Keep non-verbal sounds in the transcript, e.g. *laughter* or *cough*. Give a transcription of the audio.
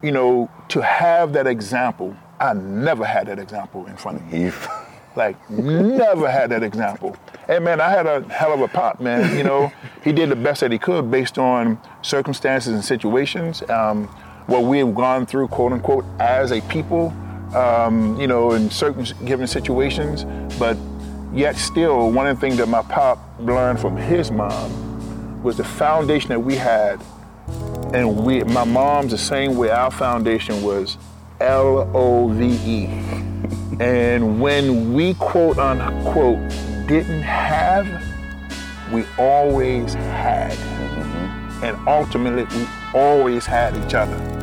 you know, to have that example, I never had that example in front of me. *laughs* Like, never had that example. Hey, man, I had a hell of a pop, man. You know, he did the best that he could based on circumstances and situations, um, what we have gone through, quote unquote, as a people, um, you know, in certain given situations. But yet, still, one of the things that my pop learned from his mom was the foundation that we had. And we, my mom's the same way our foundation was L O V E. *laughs* And when we quote unquote didn't have, we always had. And ultimately, we always had each other.